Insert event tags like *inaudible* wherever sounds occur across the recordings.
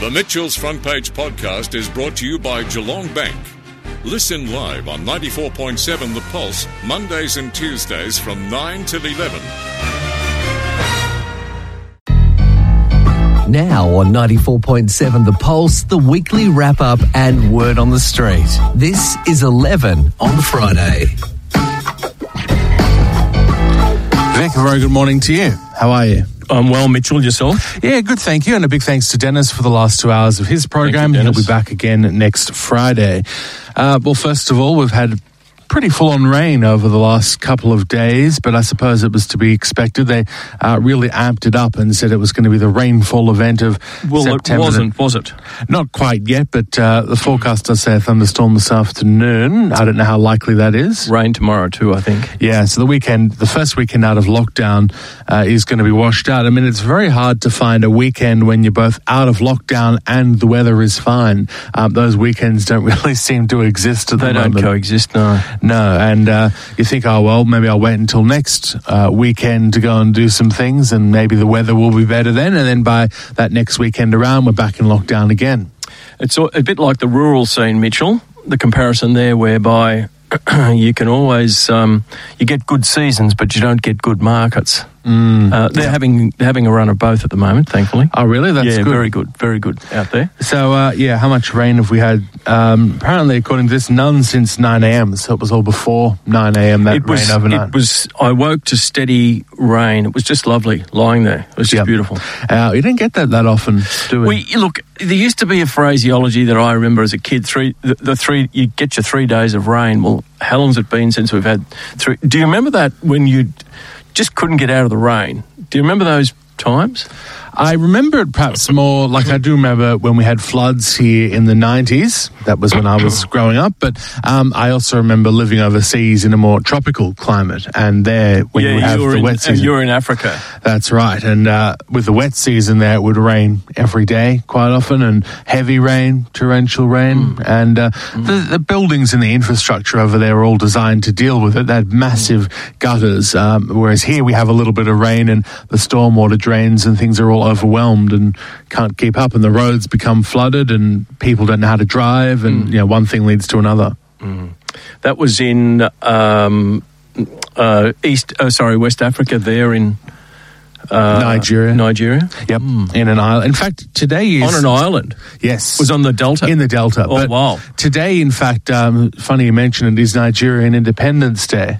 The Mitchell's Front Page podcast is brought to you by Geelong Bank. Listen live on 94.7 The Pulse, Mondays and Tuesdays from 9 till 11. Now on 94.7 The Pulse, the weekly wrap up and word on the street. This is 11 on Friday. Vic, a very good morning to you. How are you? I'm well, Mitchell. Yourself? Yeah, good, thank you. And a big thanks to Dennis for the last two hours of his program. you, He'll be back again next Friday. Uh, well, first of all, we've had pretty full on rain over the last couple of days, but I suppose it was to be expected. They uh, really amped it up and said it was going to be the rainfall event of Well, September. it wasn't, was it? Not quite yet, but uh, the forecast does say a thunderstorm this afternoon. I don't know how likely that is. Rain tomorrow too, I think. Yeah, so the weekend, the first weekend out of lockdown uh, is going to be washed out. I mean, it's very hard to find a weekend when you're both out of lockdown and the weather is fine. Um, those weekends don't *laughs* really seem to exist at They the don't coexist. No. No, and uh, you think, oh well, maybe I'll wait until next uh, weekend to go and do some things, and maybe the weather will be better then. And then by that next weekend around, we're back in lockdown again. It's a bit like the rural scene, Mitchell. The comparison there, whereby *clears throat* you can always um, you get good seasons, but you don't get good markets. Mm. Uh, they're having having a run of both at the moment, thankfully. Oh, really? That's yeah, good. very good, very good out there. So, uh, yeah, how much rain have we had? Um, apparently, according to this, none since 9 a.m. So it was all before 9 a.m. that it was rain overnight. it was. I woke to steady rain. It was just lovely lying there. It was just Yep. beautiful. Uh, you don't get that that often, do we? We look. There used to be a phraseology that I remember as a kid. Three, the, the three. You get your three days of rain. Well, how long's it been since we've had three? Do you remember that when you just couldn't get out of the rain? Do you remember those times? I remember it perhaps more like I do remember when we had floods here in the 90s. That was when I was *clears throat* growing up. But um, I also remember living overseas in a more tropical climate. And there, when you have you were the in, wet season. You're in Africa. That's right. And uh, with the wet season there, it would rain every day quite often and heavy rain, torrential rain. And uh, the, the buildings and the infrastructure over there are all designed to deal with it. They had massive gutters. Um, whereas here we have a little bit of rain and the stormwater drains and things are all overwhelmed and can't keep up. And the roads become flooded and people don't know how to drive. And, you know, one thing leads to another. That was in um, uh, East. Oh, sorry, West Africa. There in uh, Nigeria. Nigeria, Yep. In an island. In fact, today is. on an island. Yes. Was on the Delta. in the Delta. Oh, wow. Today, in fact, um, funny you mention it, is Nigerian Independence Day,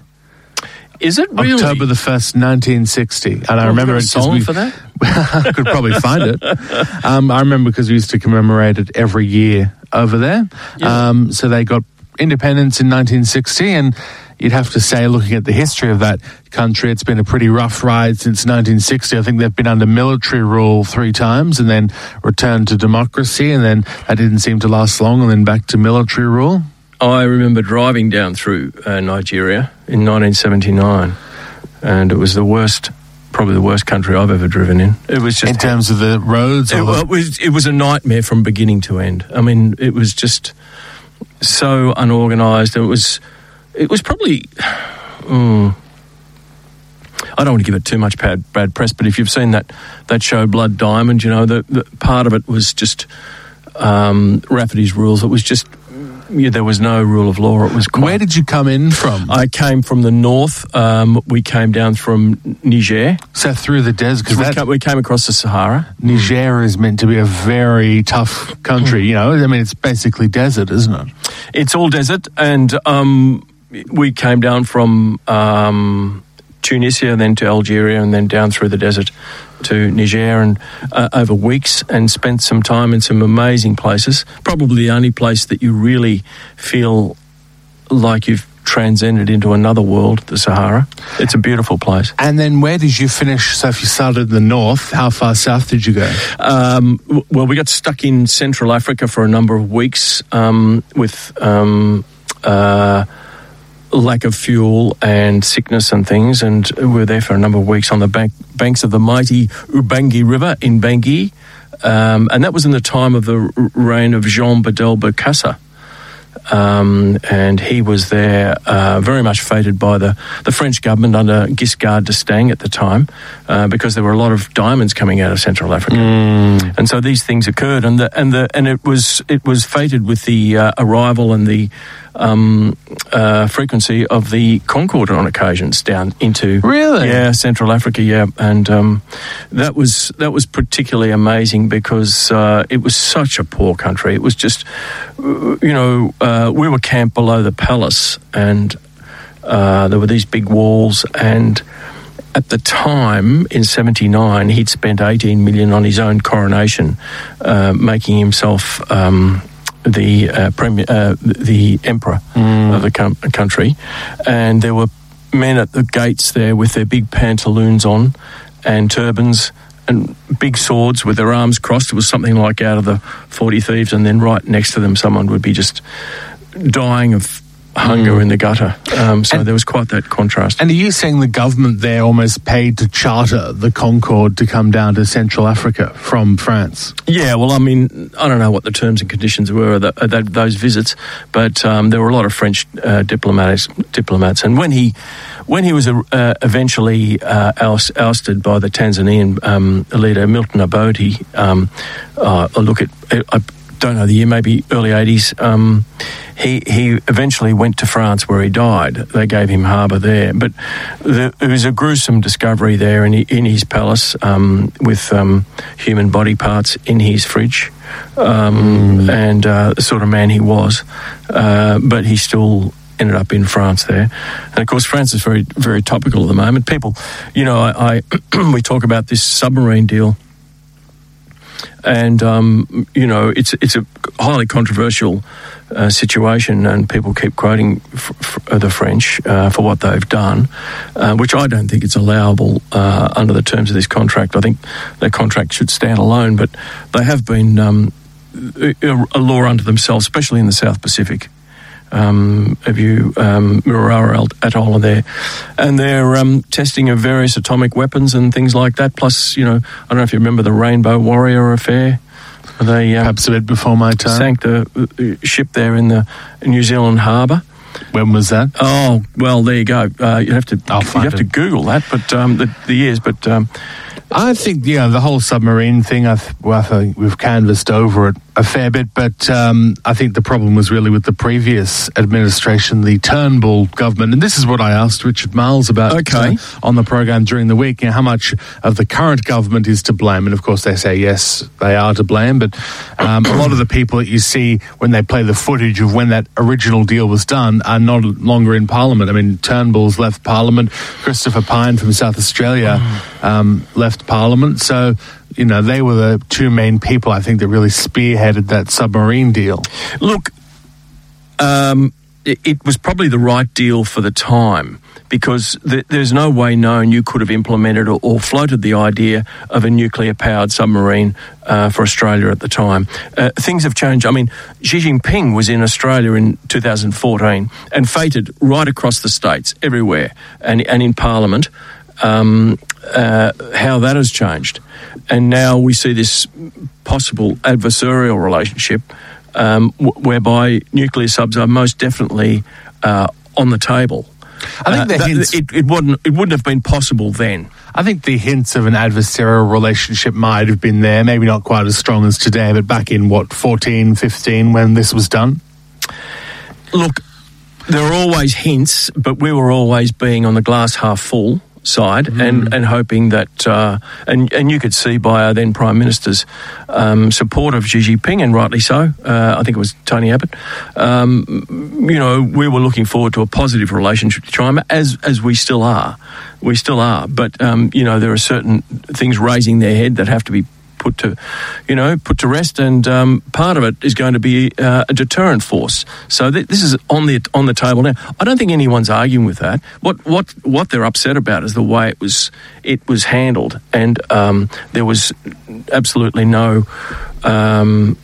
Is it really? October the first, nineteen sixty. And I remember got it song we for that. *laughs* I could probably find it. Um, I remember because we used to commemorate it every year over there. Yeah. Um, so they got independence in 1960, and you'd have to say, looking at the history of that country, it's been a pretty rough ride since 1960. I think they've been under military rule three times, and then returned to democracy, and then that didn't seem to last long, and then back to military rule. I remember driving down through uh, Nigeria in 1979, and it was the worst, probably the worst country I've ever driven in. It was just in terms of the roads, It, well, it was it was a nightmare from beginning to end. I mean, it was just so unorganised. It was it was probably. mm, I don't want to give it too much bad, bad press, but if you've seen that that show Blood Diamond, you know the, the part of it was just um, Rafferty's rules. It was just there was no rule of law. It was quite, where did you come in from? I came from the north. Um, we came down from Niger. so through the desert, because We came, we came across the Sahara. Niger is meant to be a very tough country. You know, I mean, it's basically desert, isn't it? It's all desert, and um, we came down from um, Tunisia, then to Algeria, and then down through the desert to Niger, and uh, over weeks, and spent some time in some amazing places. Probably the only place that you really feel like you've transcended into another world, the Sahara. It's a beautiful place. And then where did you finish? So if you started in the north, how far south did you go? Um, w- well, we got stuck in Central Africa for a number of weeks um, with um, uh, lack of fuel and sickness and things, and we were there for a number of weeks on the bank, banks of the mighty Ubangi River in Bangui, um, and that was in the time of the reign of Jean Bedel Bokassa. Um, and he was there uh, very much feted by the, the French government under Giscard d'Estaing at the time uh, because there were a lot of diamonds coming out of Central Africa. And so these things occurred, and the, and the, and it was it was feted with the uh, arrival and the um, uh, frequency of the Concorde on occasions down into Really? yeah Central Africa yeah. And um, that was that was particularly amazing because uh, it was such a poor country. It was just uh, you know uh, we were camped below the palace and uh, there were these big walls. And at the time in 79 he'd spent 18 million on his own coronation uh, making himself um, the uh, premier, uh, the emperor of the com- country, and there were men at the gates there with their big pantaloons on and turbans and big swords with their arms crossed. It was something like out of the Forty Thieves, and then right next to them, someone would be just dying of hunger in the gutter. Um, so And- there was quite that contrast. And are you saying the government there almost paid to charter the Concorde to come down to Central Africa from France? Yeah, well, I mean, I don't know what the terms and conditions were of, the, of that, those visits, but um, there were a lot of French uh, diplomats. Diplomats, and when he when he was uh, eventually uh, oust, ousted by the Tanzanian um, leader Milton Obote, um, uh, I look at I don't know the year, maybe early eighties. Um, he he eventually went to France where he died. They gave him harbour there, but the, it was a gruesome discovery there in, in his palace um, with um, human body parts in his fridge, um, and uh, the sort of man he was. Uh, but he still ended up in France there, and of course France is very very topical at the moment. People, you know, I, I *clears throat* we talk about this submarine deal and um, you know it's it's a highly controversial uh, situation, and people keep quoting f- f- the French uh, for what they've done, uh, which I don't think it's allowable uh, under the terms of this contract. I think their contract should stand alone, but they have been um, a, a law unto themselves, especially in the South Pacific. Um, have you um, Mururoa Atoll are there, and they're um, testing of various atomic weapons and things like that. Plus, you know, I don't know if you remember the Rainbow Warrior affair. They um, Perhaps a bit before my time. sank the uh, ship there in the New Zealand harbour. When was that? Oh well, there you go. Uh, you have to I'll you have to. Google that, but um, the, the years. But um, I think you know the whole submarine thing. I, th- well, I think we've canvassed over it a fair bit, but um, I think the problem was really with the previous administration, the Turnbull government, and this is what I asked Richard Marles about Okay. uh, on the program during the week. You know, how much of the current government is to blame? And of course, they say yes, they are to blame. But um, a lot of the people that you see when they play the footage of when that original deal was done are no longer in Parliament. I mean, Turnbull's left Parliament. Christopher Pyne from South Australia um, left Parliament. So, you know, they were the two main people I think that really spearheaded that submarine deal. Look, um, it, it was probably the right deal for the time because th- there's no way known you could have implemented or, or floated the idea of a nuclear powered submarine uh, for Australia at the time. Uh, things have changed. I mean, Xi Jinping was in Australia in 2014 and feted right across the states, everywhere, and, and in Parliament. Um, uh, how that has changed. And now we see this possible adversarial relationship um, w- whereby nuclear subs are most definitely uh, on the table. I think Uh, the hints- it, it, wouldn't, it wouldn't have been possible then. I think the hints of an adversarial relationship might have been there, maybe not quite as strong as today, but back in what, 14, 15, when this was done? Look, there are always hints, but we were always being on the glass half full side and, and hoping that uh, and and you could see by our then prime minister's um, support of Xi Jinping and rightly so uh, I think it was Tony Abbott um, you know we were looking forward to a positive relationship with China as as we still are. We still are. But um, you know there are certain things raising their head that have to be put to, you know, put to rest, and um, part of it is going to be uh, a deterrent force. So th- this is on the on the table now. I don't think anyone's arguing with that. What what what they're upset about is the way it was it was handled, and um, there was absolutely no. Um,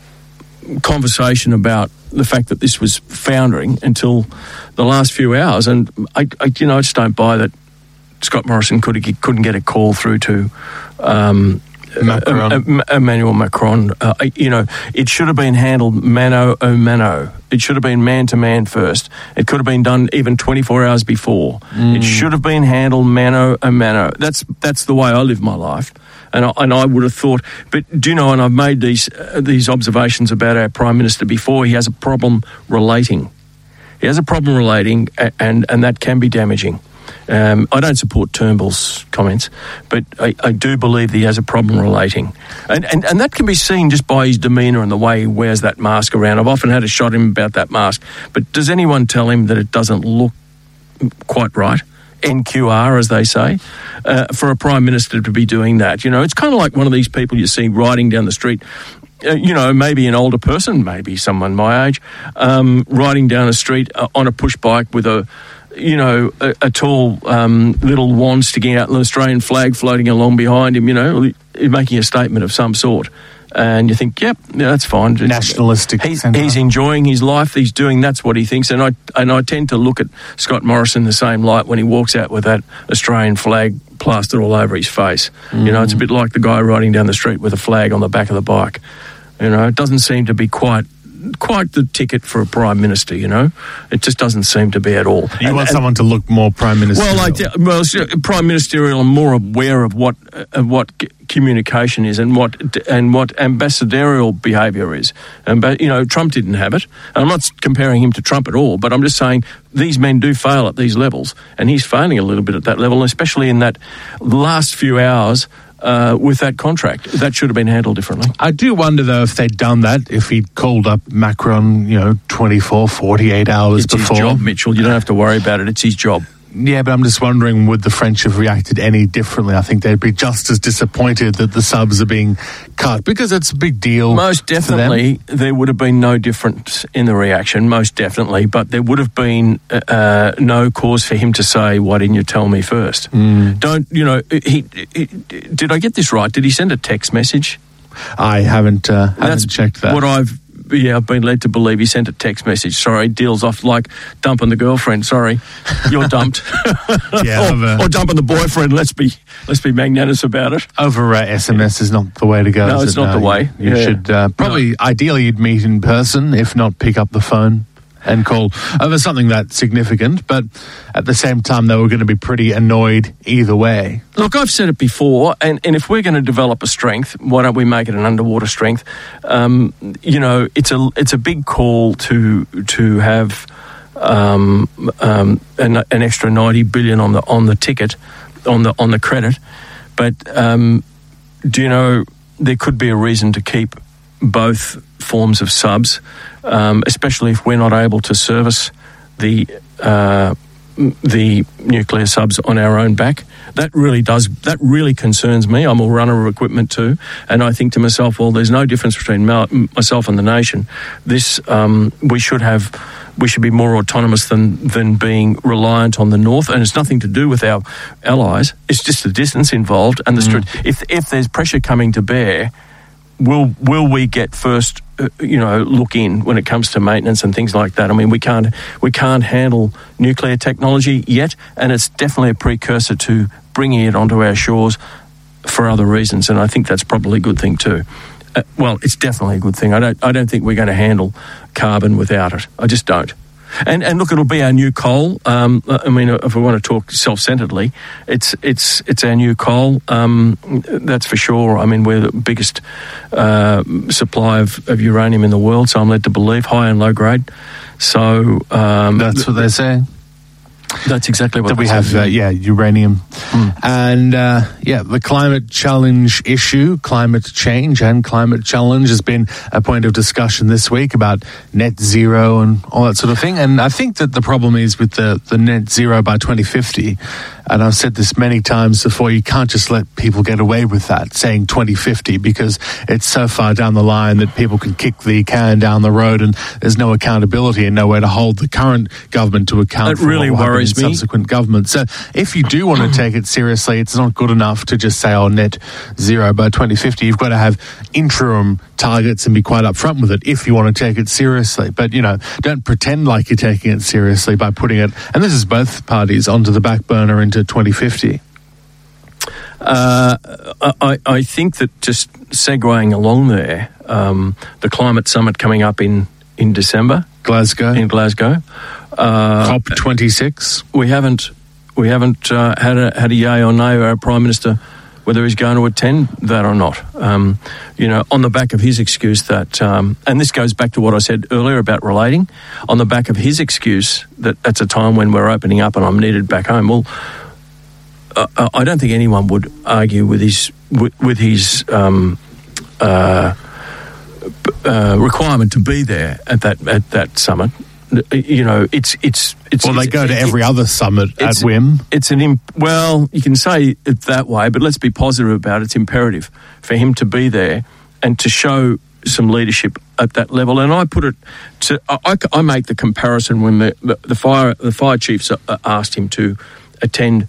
conversation about the fact that this was foundering until the last few hours, and I, I you know, I just don't buy that Scott Morrison could couldn't get a call through to um, Macron. uh, uh, Emmanuel Macron. Uh, you know, it should have been handled mano a mano. It should have been man to man first. It could have been done even 24 hours before. It should have been handled mano a mano. That's that's the way I live my life. And I, and I would have thought, but do you know? And I've made these uh, these observations about our prime minister before. He has a problem relating. He has a problem relating, and and that can be damaging. Um, I don't support Turnbull's comments, but I, I do believe that he has a problem relating. And, and, and that can be seen just by his demeanour and the way he wears that mask around. I've often had a shot at him about that mask, but does anyone tell him that it doesn't look quite right? NQR, as they say, uh, for a prime minister to be doing that. You know, it's kind of like one of these people you see riding down the street. Uh, you know, maybe an older person, maybe someone my age, um, riding down a street uh, on a push bike with a, you know, a, a tall um, little wand sticking out, an Australian flag floating along behind him. You know, he's making a statement of some sort. And you think, yep, yeah, that's fine. Nationalistic He's, he's enjoying his life. He's doing that's what he thinks. And I and I tend to look at Scott Morrison the same light when he walks out with that Australian flag plastered all over his face. You know, it's a bit like the guy riding down the street with a flag on the back of the bike. You know, it doesn't seem to be quite quite the ticket for a prime minister. You know, it just doesn't seem to be at all. you And- want and- someone to look more prime minister. well, I well, prime ministerial and more aware of what uh, of what communication is and what and what ambassadorial behaviour is. And but you know, Trump didn't have it. And I'm not comparing him to Trump at all, but I'm just saying these men do fail at these levels, and he's failing a little bit at that level, especially in that last few hours. Uh, with that contract, that should have been handled differently. I do wonder though if they'd done that, if he'd called up Macron, you know, 24, 48 hours It's before. his job, Mitchell. You don't have to worry about it. It's his job. Yeah, but I'm just wondering, would the French have reacted any differently? I think they'd be just as disappointed that the subs are being cut because it's a big deal. Most definitely, there would have been no difference in the reaction. Most definitely, but there would have been uh, uh, no cause for him to say, "Why didn't you tell me first? Don't you know? He, he did I get this right? Did he send a text message? I haven't uh, haven't checked that. What I've yeah, I've been led to believe he sent a text message. Sorry, deals off like dumping the girlfriend. Sorry, you're dumped. *laughs* Yeah, or, over- or dumping the boyfriend. Let's be let's be magnanimous about it. Over uh, SMS is not the way to go. No, it's it? not the way. You Yeah. should uh, probably, ideally, you'd meet in person, if not pick up the phone and call over something that significant. But at the same time, they were going to be pretty annoyed either way. Look, I've said it before, and, and if we're going to develop a strength, why don't we make it an underwater strength? Um, you know, it's a it's a big call to to have um, um, an, an extra ninety billion on the on the ticket, on the on the credit, but um, do you know there could be a reason to keep both forms of subs, um, especially if we're not able to service the uh, the nuclear subs on our own back. That really does. That really concerns me. I'm a runner of equipment too, and I think to myself, well, there's no difference between myself and the nation. This um, we should have. We should be more autonomous than than being reliant on the north, and it's nothing to do with our allies. It's just the distance involved and the str- if if there's pressure coming to bear, will will we get first uh, you know look in when it comes to maintenance and things like that? I mean we can't we can't handle nuclear technology yet and it's definitely a precursor to bringing it onto our shores for other reasons and i think that's probably a good thing too. Uh, well it's definitely a good thing. I don't i don't think we're going to handle carbon without it. I just don't and, and look, it'll be our new coal. Um, I mean, if we want to talk self-centeredly, it's it's it's our new coal. Um, that's for sure. I mean, we're the biggest uh, supply of, of uranium in the world, so I'm led to believe high and low grade. So um, That's what they say. That's exactly what that we have, uh, yeah, uranium. And uh, yeah, the climate challenge issue, climate change and climate challenge has been a point of discussion this week about net zero and all that sort of thing. And I think that the problem is with the, the net zero by 2050. And I've said this many times before, you can't just let people get away with that, saying 2050, because it's so far down the line that people can kick the can down the road and there's no accountability and nowhere to hold the current government to account That for really worries me. subsequent governments. So if you do want to take it seriously, it's not good enough to just say, oh, net zero by 2050. You've got to have interim targets and be quite upfront with it if you want to take it seriously. But, you know, don't pretend like you're taking it seriously by putting it, and this is both parties, onto the back burner into 2050. Uh, I, I think that just segueing along there, um, the climate summit coming up in, in December Glasgow, in Glasgow. Uh, COP 26. we haven't we haven't uh, had a had a yay or nay our prime minister whether he's going to attend that or not. Um, you know, on the back of his excuse that, um, and this goes back to what I said earlier about relating, on the back of his excuse that that's a time when we're opening up and I'm needed back home. Well, uh, I don't think anyone would argue with his with, with his. Um, uh, uh, requirement to be there at that at that summit. You know, it's it's it's. Well, they it's- go to it- every other summit at it's- whim. It's an imp- well, you can say it that way, but let's be positive about it. It's imperative for him to be there and to show some leadership at that level. And I put it to I, I- make the comparison when the, the, the fire the fire chiefs asked him to attend.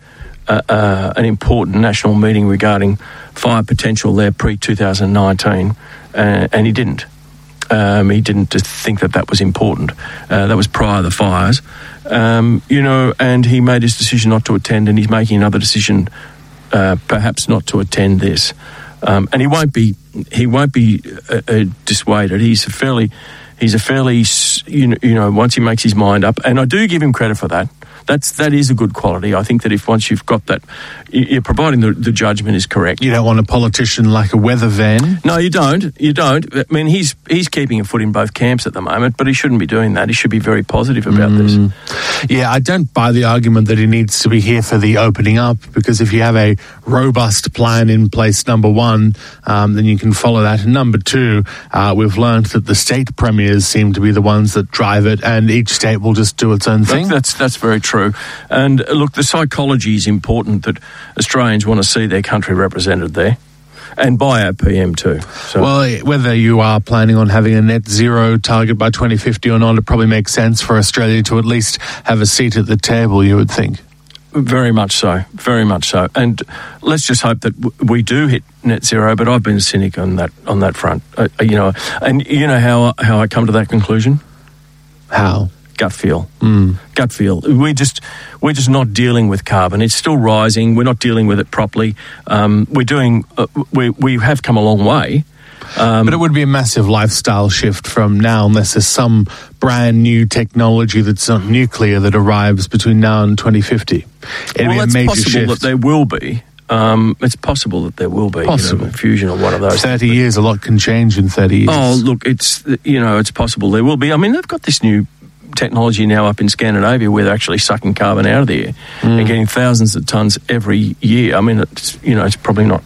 Uh, uh, an important national meeting regarding fire potential there pre 2019, uh, and he didn't. Um, he didn't think that that was important. Uh, that was prior to the fires, um, you know. And he made his decision not to attend, and he's making another decision, uh, perhaps not to attend this. Um, and he won't be. He won't be uh, uh, dissuaded. He's a fairly. He's a fairly. You know, you know. Once he makes his mind up, and I do give him credit for that. That's that is a good quality. I think that if once you've got that, you're providing the, the judgment is correct. You don't want a politician like a weather van. No, you don't. You don't. I mean, he's he's keeping a foot in both camps at the moment, but he shouldn't be doing that. He should be very positive about this. Yeah, I don't buy the argument that he needs to be here for the opening up because if you have a robust plan in place, number one, um, then you can follow that. And number two, uh, we've learned that the state premiers seem to be the ones that drive it, and each state will just do its own thing. that's that's very true. And uh, look, the psychology is important that Australians want to see their country represented there, and by our PM too. So Well, whether you are planning on having a net zero target by 2050 or not, it probably makes sense for Australia to at least have a seat at the table, you would think. Very much so, very much so, and let's just hope that w- we do hit net zero. But I've been a cynic on that on that front, uh, you know. And you know how how I come to that conclusion? How? Gut feel. Gut feel. We just we're just not dealing with carbon. It's still rising. We're not dealing with it properly. Um, we're doing. Uh, we we have come a long way. but it would be a massive lifestyle shift from now, unless there's some brand new technology that's not nuclear that arrives between now and 2050. It'd well, be a it's major possible shift. that there will be. Um, it's possible that there will be you know, fusion or one of those. 30 years, a lot can change in 30 years. Oh, look, it's you know, it's possible there will be. I mean, they've got this new technology now up in Scandinavia where they're actually sucking carbon out of the air Mm. and getting thousands of tons every year. I mean, it's you know, it's probably not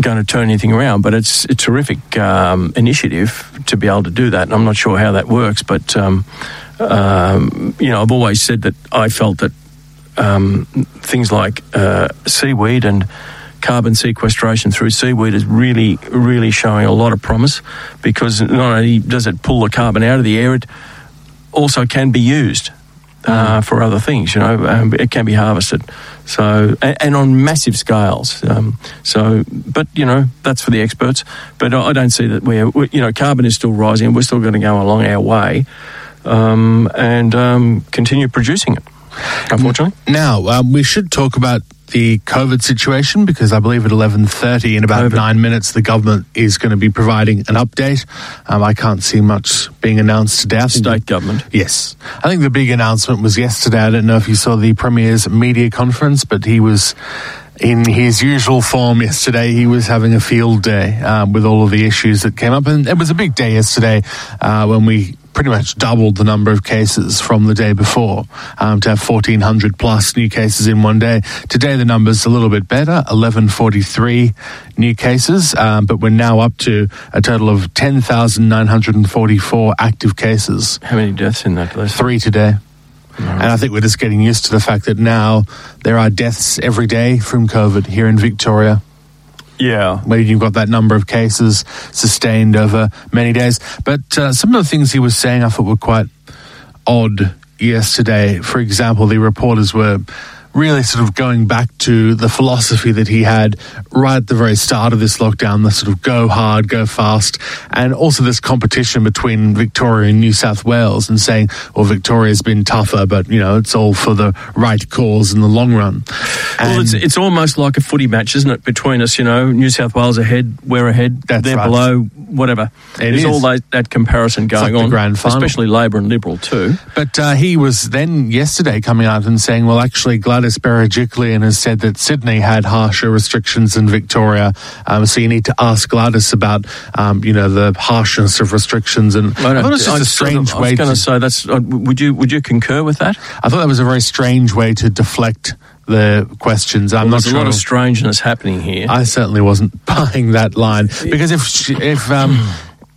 going to turn anything around, but it's a terrific um, initiative to be able to do that. And I'm not sure how that works, but um, um, you know, I've always said that I felt that um, things like uh, seaweed and carbon sequestration through seaweed is really, really showing a lot of promise because not only does it pull the carbon out of the air, it also can be used. Uh, for other things, you know, um, it can be harvested. So, and, and on massive scales. Um, so, but you know, that's for the experts. But I I don't see that we're, we, you know, carbon is still rising, and we're still going to go along our way um, and um, continue producing it. Unfortunately. Now, um, we should talk about the COVID situation because I believe at 11.30 in about COVID. nine minutes the government is going to be providing an update. Um, I can't see much being announced today. State government. Yes. I think the big announcement was yesterday. I don't know if you saw the Premier's media conference, but he was in his usual form yesterday. He was having a field day um, with all of the issues that came up. And it was a big day yesterday uh, when we pretty much doubled the number of cases from the day before um, to have 1,400 plus new cases in one day. Today, the number's a little bit better 1,143 new cases, um, but we're now up to a total of 10,944 active cases How many deaths in that list? three today. And I think we're just getting used to the fact that now there are deaths every day from COVID here in Victoria, Yeah. where you've got that number of cases sustained over many days. But uh, some of the things he was saying I thought were quite odd yesterday. For example, the reporters were really sort of going back to the philosophy that he had right at the very start of this lockdown, the sort of go hard, go fast, and also this competition between Victoria and New South Wales and saying, well, Victoria's been tougher, but, you know, it's all for the right cause in the long run. well, it's, it's almost like a footy match, isn't it? Between us, you know, New South Wales ahead, we're ahead, they're right. below, whatever. It There's is. all that, that comparison like going the on, grand final. especially Labor and Liberal too. But uh, he was then yesterday coming out and saying, well, actually, Gladys Berejiklian has said that Sydney had harsher restrictions than Victoria. Um, so you need to ask Gladys about, um, you know, the harshness of restrictions. And I, don't- thought it was just I a strange of- I way was going to. say that's. Uh, would you would you concur with that? I thought that was a very strange way to deflect the questions. I'm Well, not there's sure. a lot of strangeness happening here. I certainly wasn't *laughs* buying that line because if if um,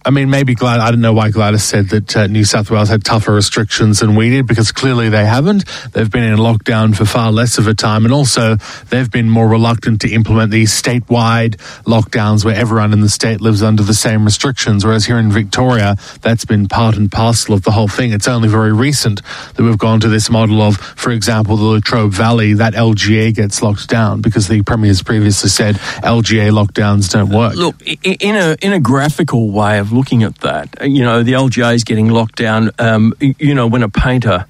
I mean maybe Glad I don't know why Gladys said that uh, New South Wales had tougher restrictions than we did because clearly they haven't. They've been in lockdown for far less of a time, and also they've been more reluctant to implement these statewide lockdowns where everyone in the state lives under the same restrictions. Whereas here in Victoria, that's been part and parcel of the whole thing. It's only very recent that we've gone to this model of, for example, the Latrobe Valley, that LGA gets locked down because the Premier's previously said LGA lockdowns don't work. Look, in a in a graphical way of looking at that, you know, the LGA is getting locked down. Um, you know, when a painter.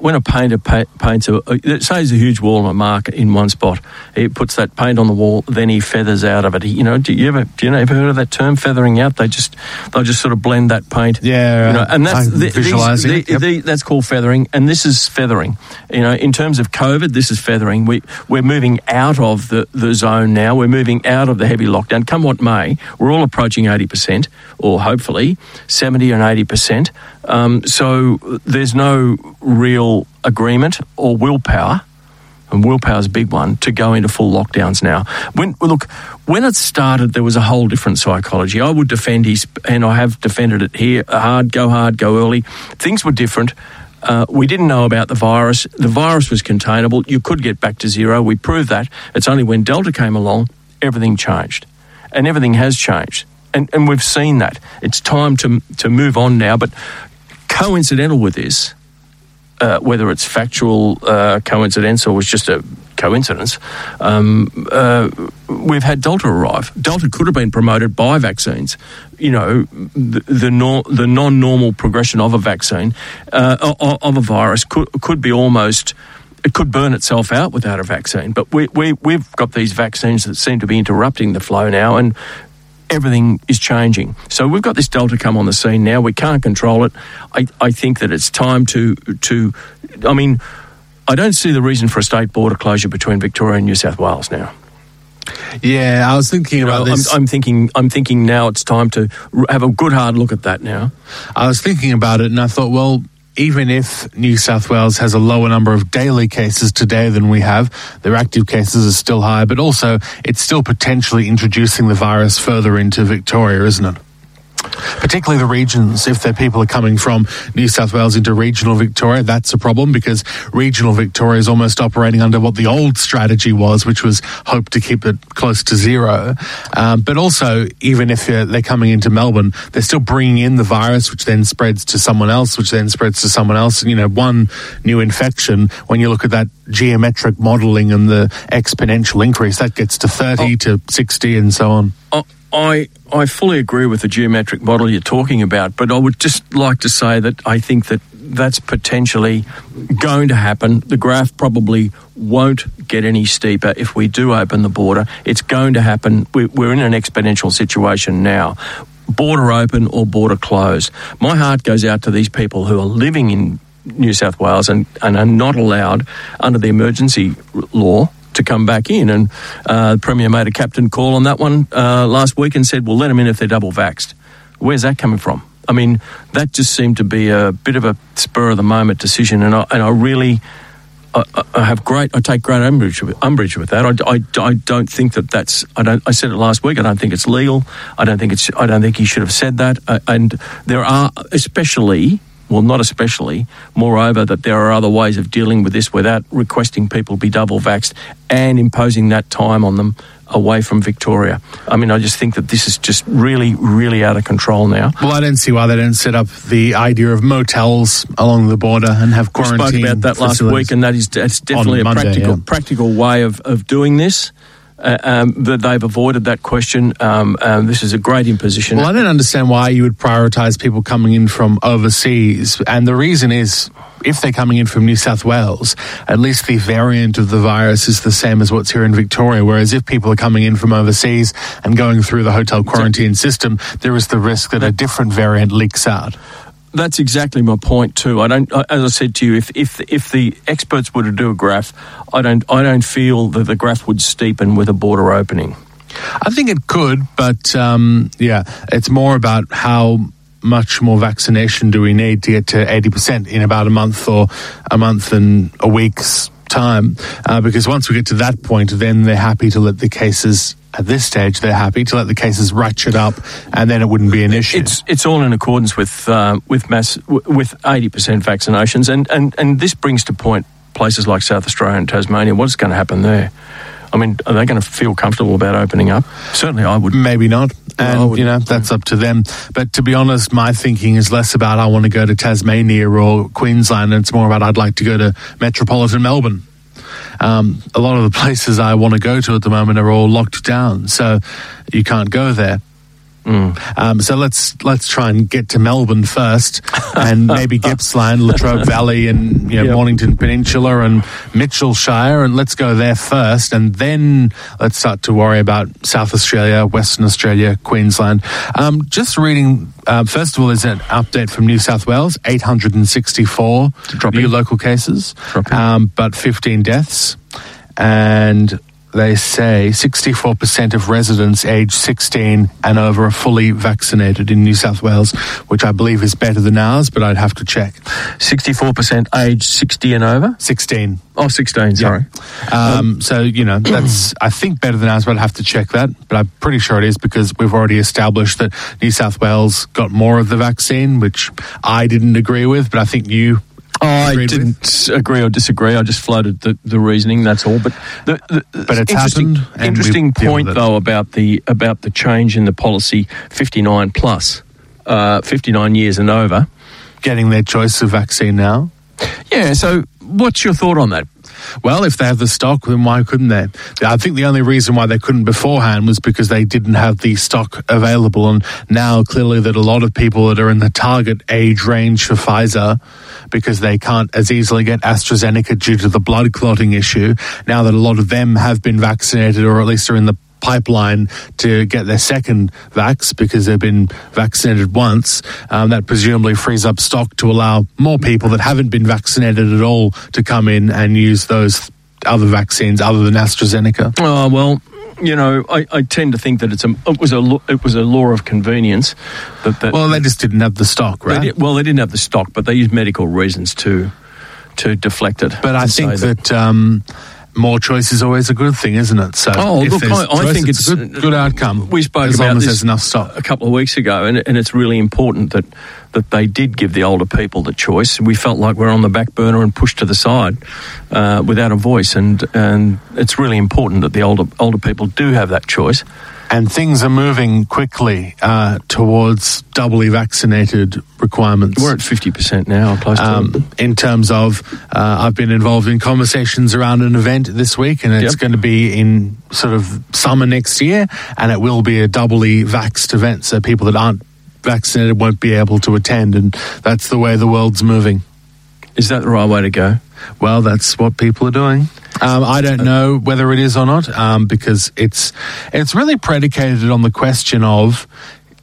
When a painter pa- paints a, say a huge wall on a mark in one spot, he puts that paint on the wall, then he feathers out of it. He, you know, do you ever, do you know, ever heard of that term, feathering out? They just, they'll just sort of blend that paint. Yeah, you know, and that's the, visualising these, it, yep. the- the- that's called feathering, and this is feathering. You know, in terms of COVID, this is feathering. We we're moving out of the, the zone now. We're moving out of the heavy lockdown. Come what may, we're all approaching eighty percent, or hopefully seventy and eighty percent. Um, so there's no real agreement or willpower and willpower's a big one to go into full lockdowns now. When look, when it started, there was a whole different psychology. I would defend his, and I have defended it here. Hard, go hard, go early. Things were different. Uh, we didn't know about the virus. The virus was containable. You could get back to zero. We proved that. It's only when Delta came along, everything changed, and everything has changed. And, and we've seen that. It's time to to move on now. But coincidental with this, uh, whether it's factual uh, coincidence or was just a coincidence, um, uh, we've had Delta arrive. Delta could have been promoted by vaccines. You know, the the, nor- the non-normal progression of a vaccine uh, of a virus could could be almost. It could burn itself out without a vaccine, but we, we, we've got these vaccines that seem to be interrupting the flow now, and everything is changing. So we've got this delta come on the scene now. We can't control it. I, I think that it's time to to. I mean, I don't see the reason for a state border closure between Victoria and New South Wales now. Yeah, I was thinking about I'm, this. I'm thinking. I'm thinking now. It's time to have a good hard look at that now. I was thinking about it and I thought, well, even if New South Wales has a lower number of daily cases today than we have, their active cases are still high, but also it's still potentially introducing the virus further into Victoria, isn't it? Particularly the regions, if the people are coming from New South Wales into regional Victoria, that's a problem because regional Victoria is almost operating under what the old strategy was, which was hope to keep it close to zero. Um, but also, even if they're coming into Melbourne, they're still bringing in the virus, which then spreads to someone else, which then spreads to someone else. You know, one new infection, when you look at that geometric modelling and the exponential increase, that gets to 30 to 60 and so on. I- I I fully agree with the geometric model you're talking about, but I would just like to say that I think that that's potentially going to happen. The graph probably won't get any steeper if we do open the border. It's going to happen. We- We're in an exponential situation now. Border open or border closed. My heart goes out to these people who are living in New South Wales and, and are not allowed under the emergency law to come back in. And uh, the Premier made a captain call on that one uh, last week and said, well, let them in if they're double vaxxed. Where's that coming from? I mean, that just seemed to be a bit of a spur of the moment decision. And I, and I really. I, have great. I take great umbrage with, umbrage with that. I, I, I don't think that that's. I don't. I said it last week. I don't think it's legal. I don't think it's. I don't think he should have said that. Uh, and there are, especially well, not especially. Moreover, that there are other ways of dealing with this without requesting people be double vaxxed and imposing that time on them away from Victoria. I mean, I just think that this is just really, really out of control now. Well, I don't see why they didn't set up the idea of motels along the border and have quarantine. We spoke about that last week, and that is that's definitely a practical yeah. practical way of, of doing this. Uh, um, but they've avoided that question. Um, um, this is a great imposition. Well, I don't understand why you would prioritize people coming in from overseas. And the reason is if they're coming in from New South Wales, at least the variant of the virus is the same as what's here in Victoria. Whereas if people are coming in from overseas and going through the hotel quarantine system, there is the risk that a different variant leaks out. That's exactly my point too. I don't, as I said to you, if if if the experts were to do a graph, I don't I don't feel that the graph would steepen with a border opening. I think it could, but um, yeah, it's more about how much more vaccination do we need to get to 80% in about a month or a month and a week's time. Uh, because once we get to that point, then they're happy to let the cases, at this stage, they're happy to let the cases ratchet up and then it wouldn't be an issue. It's it's all in accordance with uh, with mass with eighty percent vaccinations, and, and and this brings to point places like South Australia and Tasmania. What's going to happen there? I mean, are they going to feel comfortable about opening up? Certainly, I would. Maybe not. And, would- you know, that's up to them. But to be honest, my thinking is less about I want to go to Tasmania or Queensland. It's more about I'd like to go to metropolitan Melbourne. Um, a lot of the *laughs* places I want to go to at the moment are all locked down, so you can't go there. Um, so let's let's try and get to Melbourne first, *laughs* and maybe Gippsland, Latrobe Valley, and you know Yep. Mornington Peninsula and Mitchell Shire, and let's go there first, and then let's start to worry about South Australia, Western Australia, Queensland. Um, just reading, uh, first of all, is an update from New South Wales: 864 new local cases, um, but 15 deaths, and they say 64% of residents aged 16 and over are fully vaccinated in New South Wales, which I believe is better than ours, but I'd have to check. Sixty-four percent age sixty and over. 16. Oh, 16, Sorry. Um, so, you know, that's, I think, better than ours, but I'd have to check that. But I'm pretty sure it is because we've already established that New South Wales got more of the vaccine, which I didn't agree with, but I think you. I didn't agree or disagree. I just floated the, the reasoning. That's all. But the, the But it's interesting, happened, interesting point though about the about the change in the policy fifty nine plus, uh, fifty nine years and over. Getting their choice of vaccine now. Yeah. So, what's your thought on that? Well, if they have the stock, then why couldn't they? I think the only reason why they couldn't beforehand was because they didn't have the stock available. And now, clearly, that a lot of people that are in the target age range for Pfizer, because they can't as easily get AstraZeneca due to the blood clotting issue, now that a lot of them have been vaccinated or at least are in the pipeline to get their second vax because they've been vaccinated once. Um, that presumably frees up stock to allow more people that haven't been vaccinated at all to come in and use those other vaccines other than AstraZeneca. Oh well, you know, I, I tend to think that it's a it was a it was a law of convenience. That, that Well, they just didn't have the stock, they right? did- well, they didn't have the stock, but they used medical reasons to to deflect it. But I to say think that. um, more choice is always a good thing, isn't it? So Oh, look, I, I choice, think it's, a good, good outcome. We spoke as about long as this there's enough stock. a couple of weeks ago, and, and it's really important that that they did give the older people the choice. We felt like we're on the back burner and pushed to the side uh, without a voice, and and it's really important that the older older people do have that choice. And things are moving quickly uh, towards doubly vaccinated requirements. We're at fifty percent now, close to. um, in terms of uh, I've been involved in conversations around an event this week, and it's Yep. going to be in sort of summer next year, and it will be a doubly vaxxed event, so people that aren't vaccinated won't be able to attend, and that's the way the world's moving. Is that the right way to go? Well, that's what people are doing. Um, I don't know whether it is or not um, because it's it's really predicated on the question of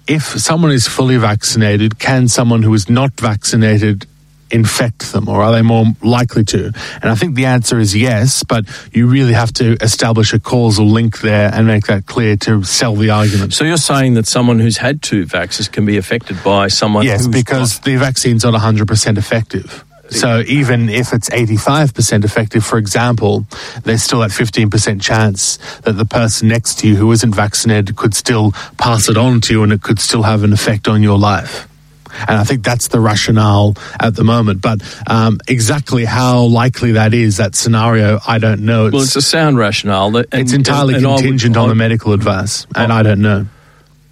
if someone is fully vaccinated, can someone who is not vaccinated infect them, or are they more likely to? And I think the answer is yes, but you really have to establish a causal link there and make that clear to sell the argument. So you're saying that someone who's had two vaccines can be affected by someone? Yes, because the vaccine's not 100% effective. So even if it's 85% effective, for example, there's still that 15% chance that the person next to you who isn't vaccinated could still pass it on to you and it could still have an effect on your life. And I think that's the rationale at the moment. But um, exactly how likely that is, that scenario, I don't know. It's, Well, it's a sound rationale. That, and- it's entirely and would- contingent on the medical advice, and I don't know.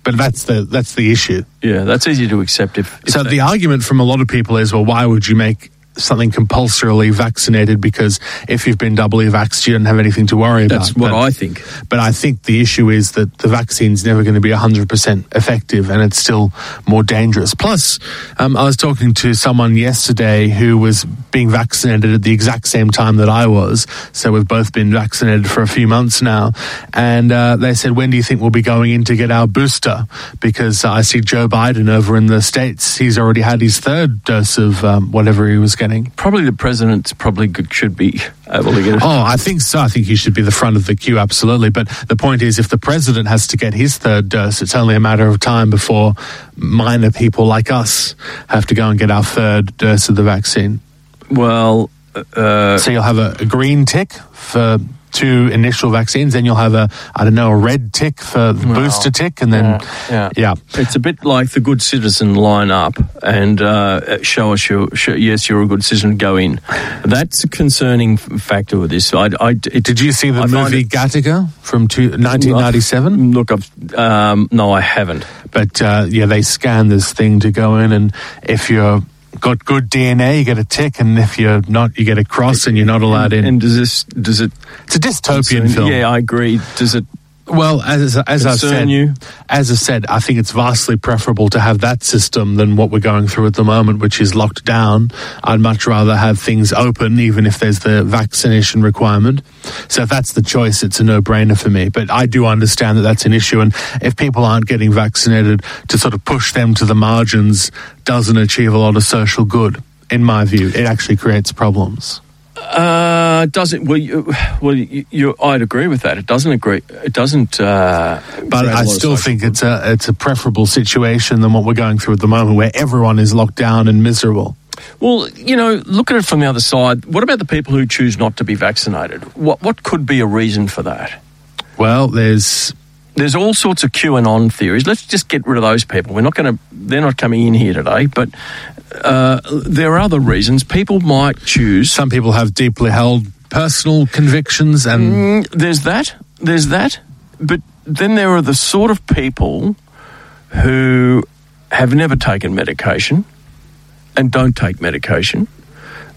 But that's the that's the issue. Yeah, that's easy to accept. If, if So they- the argument from a lot of people is, well, why would you make something compulsorily vaccinated? Because if you've been doubly vaxxed, you don't have anything to worry that's about. That's what But- I think. But I think the issue is that the vaccine's never going to be 100% effective and it's still more dangerous. Plus, um, I was talking to someone yesterday who was being vaccinated at the exact same time that I was. So we've both been vaccinated for a few months now. And uh, they said, when do you think we'll be going in to get our booster? Because I see Joe Biden over in the States. He's already had his third dose of um, whatever he was getting. Probably the president probably should be able to get it. Oh, I think so. I think he should be the front of the queue, absolutely. But the point is, if the president has to get his third dose, it's only a matter of time before minor people like us have to go and get our third dose of the vaccine. Well, uh, So you'll have a, a green tick for two initial vaccines, then you'll have a, I don't know, a red tick for the booster tick, and then, yeah. yeah. It's a bit like the good citizen line up and uh, show us your show, yes, you're a good citizen. Go in. That's a concerning factor with this. I, I, it, Did you see the I find movie it- Gattaca from two, 1997? Look, I've, um, no, I haven't. But uh, yeah, they scan this thing to go in, and if you're got good DNA, you get a tick, and if you're not, you get a cross, and you're not allowed in. And does this does it? it's a dystopian film. Yeah, I agree. Does it? Well, as as I've said, you? as I said, I think it's vastly preferable to have that system than what we're going through at the moment, which is locked down. I'd much rather have things open, even if there's the vaccination requirement. So if that's the choice, it's a no-brainer for me. But I do understand that that's an issue, and if people aren't getting vaccinated, to sort of push them to the margins doesn't achieve a lot of social good. In my view, it actually creates problems. Uh, doesn't well, you, well, you, you, I'd agree with that. It doesn't agree. It doesn't. Uh, But I still think it's a it's a preferable situation than what we're going through at the moment, where everyone is locked down and miserable. Well, you know, look at it from the other side. What about the people who choose not to be vaccinated? What what could be a reason for that? Well, there's There's all sorts of QAnon theories. Let's just get rid of those people. We're not going to. They're not coming in here today. But uh, there are other reasons. People might choose. some people have deeply held personal convictions, and Mm, there's that. There's that. But then there are the sort of people who have never taken medication and don't take medication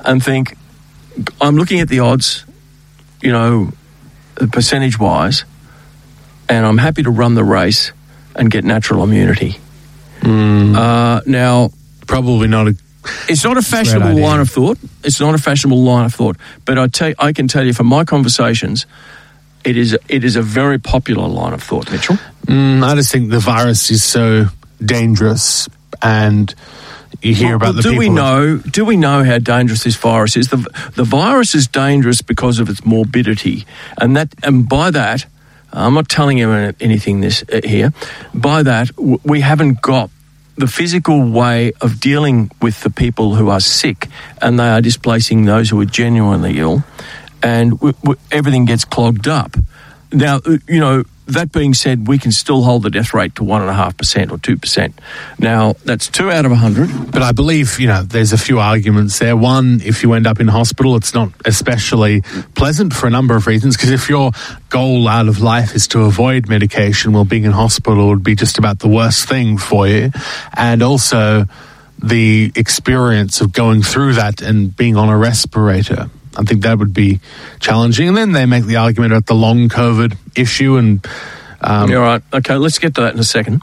and think, I'm looking at the odds, you know, percentage wise, and I'm happy to run the race and get natural immunity. Uh, now, probably not a. it's not a fashionable idea. line of thought. It's not a fashionable line of thought. But I tell, I can tell you from my conversations, it is it is a very popular line of thought, Mitchell. Mm, I just think the virus is so dangerous, and you hear about Well, the do people. we know? Do we know how dangerous this virus is? The the virus is dangerous because of its morbidity, and that and by that, I'm not telling you anything this uh, here. By that, we haven't got the physical way of dealing with the people who are sick, and they are displacing those who are genuinely ill, and w- w- everything gets clogged up. Now, uh, you know. That being said, we can still hold the death rate to one and a half percent or two percent. Now, that's two out of a hundred. But I believe, you know, there's a few arguments there. One, if you end up in hospital, it's not especially pleasant for a number of reasons. Because if your goal out of life is to avoid medication, well, being in hospital would be just about the worst thing for you. And also, the experience of going through that and being on a respirator. I think that would be challenging. And then they make the argument about the long COVID issue and um, Yeah, all right. Okay, let's get to that in a second.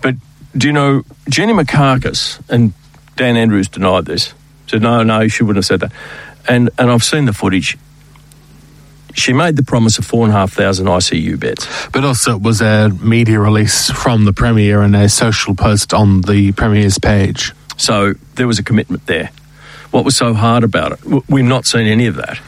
But do you know Jenny Mikakos and Dan Andrews denied this? Said no, no, she wouldn't have said that. And and I've seen the footage. She made the promise of four and a half thousand ICU beds. But also, it was a media release from the Premier and a social post on the Premier's page. So there was a commitment there. What was so hard about it? We've not seen any of that.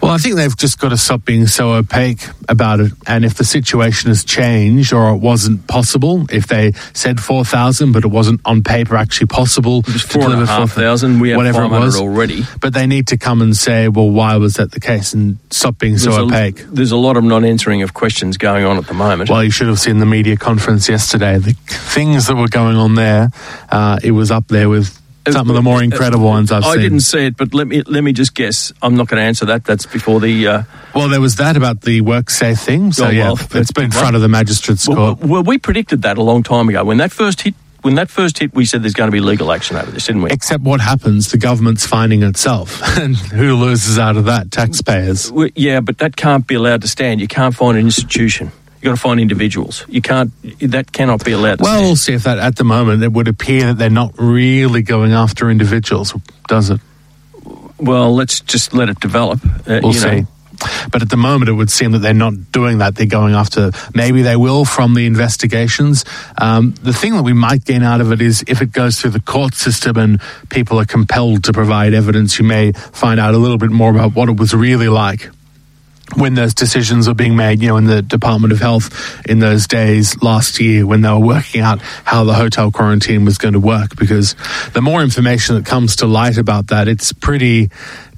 Well, I think they've just got to stop being so opaque about it. And if the situation has changed or it wasn't possible, if they said 4,000 but it wasn't on paper actually possible It was to four deliver 4,000, thousand. We have whatever it was. already. But they need to come and say, well, why was that the case and stop being so There's a- opaque. there's a lot of non-answering of questions going on at the moment. Well, you should have seen the media conference yesterday. The things that were going on there, uh, it was up there with some of the more incredible ones I've seen. I seen. didn't see it, but let me let me just guess. I'm not going to answer that. That's before the. Uh, Well, there was that about the work safe thing. So, Oh, yeah, well, it's been in front of the magistrate's well, court. well, we predicted that a long time ago when that first hit. When that first hit, we said there's going to be legal action over this, didn't we? Except what happens? The government's finding itself. *laughs* and who loses out of that? Taxpayers. Yeah, but that can't be allowed to stand. You can't find an institution. You got to find individuals. You can't. That cannot be allowed. To Well, we'll see if that at the moment it would appear that they're not really going after individuals, does it? well, let's just let it develop. Uh, We'll you know. see. But at the moment, it would seem that they're not doing that. They're going after, maybe they will from the investigations. Um, the thing that we might gain out of it is if it goes through the court system and people are compelled to provide evidence, you may find out a little bit more about what it was really like when those decisions were being made, you know, in the Department of Health in those days last year when they were working out how the hotel quarantine was going to work. Because the more information that comes to light about that, it's pretty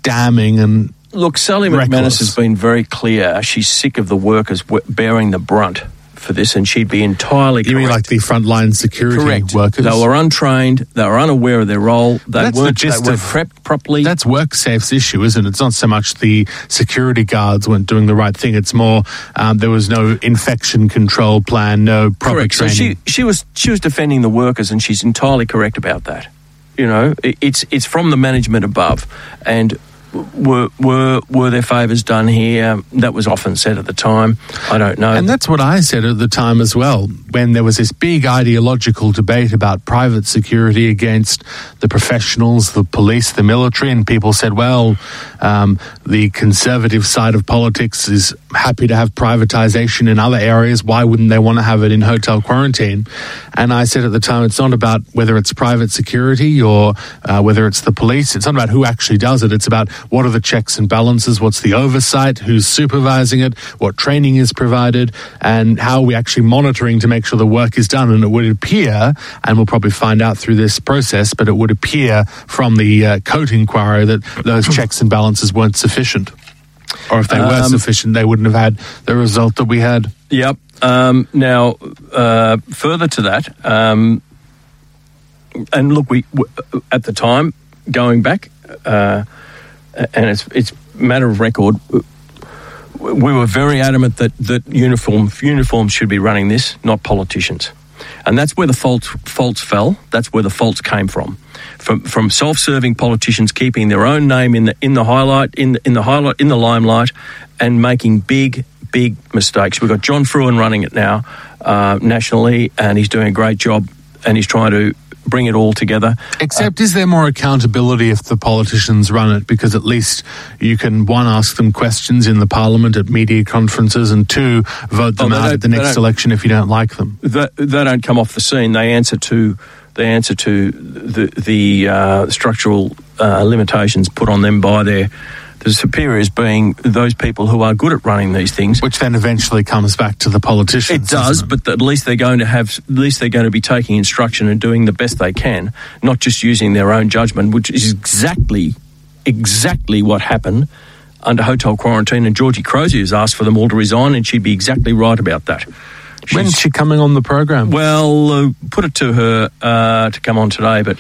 damning and Look, Sally McManus Reckless. has been very clear. She's sick of the workers bearing the brunt for this, and she'd be entirely You mean like the frontline security correct. workers? They were untrained. They were unaware of their role. They That's weren't. They weren't prepped properly. That's WorkSafe's issue, isn't it? It's not so much the security guards weren't doing the right thing. It's more um, there was no infection control plan, no proper correct. So she she was she was defending the workers, and she's entirely correct about that. You know, it, it's it's from the management above, and. Were were were there favours done here? That was often said at the time. I don't know. And that's what I said at the time as well, when there was this big ideological debate about private security against the professionals, the police, the military, and people said, well, um, the conservative side of politics is happy to have privatization in other areas. Why wouldn't they want to have it in hotel quarantine? And I said at the time, it's not about whether it's private security or uh, whether it's the police. It's not about who actually does it. It's about what are the checks and balances, what's the oversight, who's supervising it, what training is provided, and how are we actually monitoring to make sure the work is done. And it would appear, and we'll probably find out through this process, but it would appear from the uh, Coate inquiry that those *laughs* checks and balances weren't sufficient. Or if they were Um, sufficient, they wouldn't have had the result that we had. Yep. Um, now, uh, further to that, um, and look, we at the time going back, uh, and it's it's matter of record. We were very adamant that that uniform uniforms should be running this, not politicians, and that's where the faults faults fell. That's where the faults came from, from from self-serving politicians keeping their own name in the in the highlight in the, in the highlight in the limelight, and making big big mistakes. We've got John Frewen running it now uh, nationally, and he's doing a great job, and he's trying to bring it all together. Except, is there more accountability if the politicians run it? Because at least you can, one, ask them questions in the parliament at media conferences, and two, vote them Oh, out at the next election if you don't like them. they, they don't come off the scene. They answer to they answer to the the uh, structural uh, limitations put on them by their the superiors, being those people who are good at running these things. Which then eventually comes back to the politicians. It does, it? but at least they're going to have, at least they're going to be taking instruction and doing the best they can, not just using their own judgment, which is exactly, exactly what happened under hotel quarantine. And Georgie Crozier has asked for them all to resign, and she'd be exactly right about that. When's she coming on the program? well, uh, put it to her uh, to come on today, but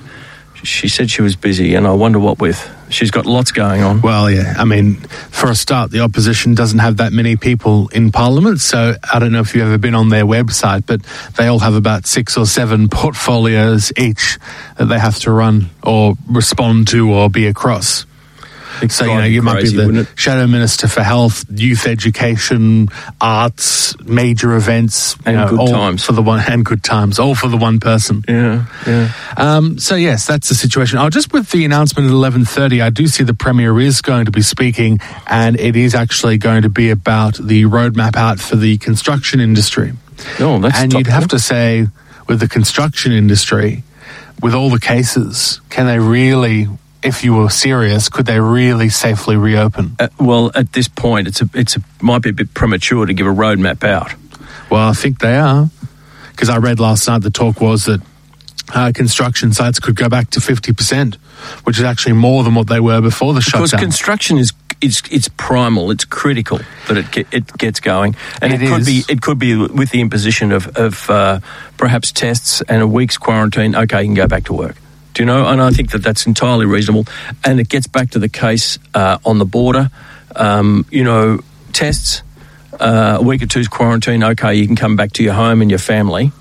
she said she was busy, and I wonder what with. She's got lots going on. Well, yeah. I mean, for a start, the opposition doesn't have that many people in Parliament. So I don't know if you've ever been on their website, but they all have about six or seven portfolios each that they have to run or respond to or be across. So, you know, you you might be the? Shadow Minister for Health, Youth Education, Arts, major events. And know, good all times. For the one, and good times, all for the one person. Yeah, yeah. Um, so yes, that's the situation. Oh, just with the announcement at eleven thirty, I do see the premier is going to be speaking, and it is actually going to be about the roadmap out for the construction industry. Oh, that's and you'd have to say, with the construction industry, with all the cases, can they really if you were serious, could they really safely reopen? Uh, well, at this point, it's a, it's a, might be a bit premature to give a roadmap out. Well, I think they are. Because I read last night the talk was that uh, construction sites could go back to 50%, which is actually more than what they were before the Because shutdown. Because construction is it's it's primal. It's critical that it get, it gets going, and it, It could be it could be with the imposition of of uh, perhaps tests and a week's quarantine. Okay, you can go back to work. Do you know? And I think that that's entirely reasonable. And it gets back to the case uh, on the border. Um, you know, tests, uh, a week or two's quarantine. Okay, you can come back to your home and your family.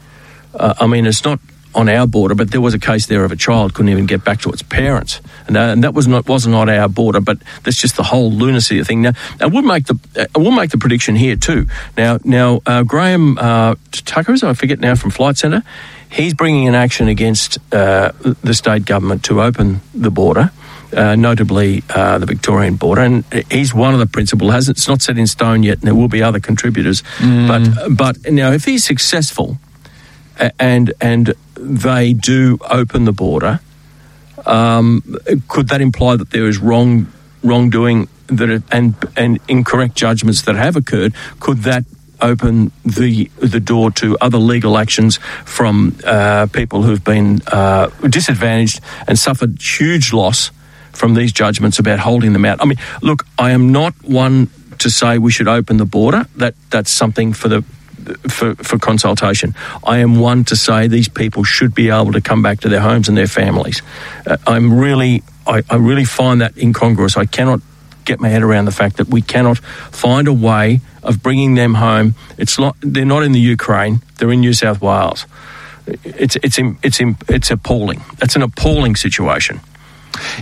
Uh, I mean, it's not on our border, but there was a case there of a child couldn't even get back to its parents, and, uh, and that was not was not our border. But that's just the whole lunacy thing. Now, I will make the I will make the prediction here too. Now, now uh, Graham uh, Tucker, I forget now from Flight Centre, he's bringing an action against uh, the state government to open the border. Uh, notably uh, the Victorian border, and he's one of the principal. Hasn't it's not set in stone yet, and there will be other contributors. But but now, if he's successful, and and they do open the border, um, could that imply that there is wrong wrongdoing that it, and and incorrect judgments that have occurred? Could that open the the door to other legal actions from uh, people who've been uh, disadvantaged and suffered huge loss from these judgments about holding them out? I mean, look, I am not one to say we should open the border. That that's something for the for, for consultation. I am one to say these people should be able to come back to their homes and their families. Uh, I'm really, I, I really find that incongruous. I cannot get my head around the fact that we cannot find a way of bringing them home. It's not, they're not in the Ukraine, they're in New South Wales. It's, it's, it's, it's appalling. That's an appalling situation.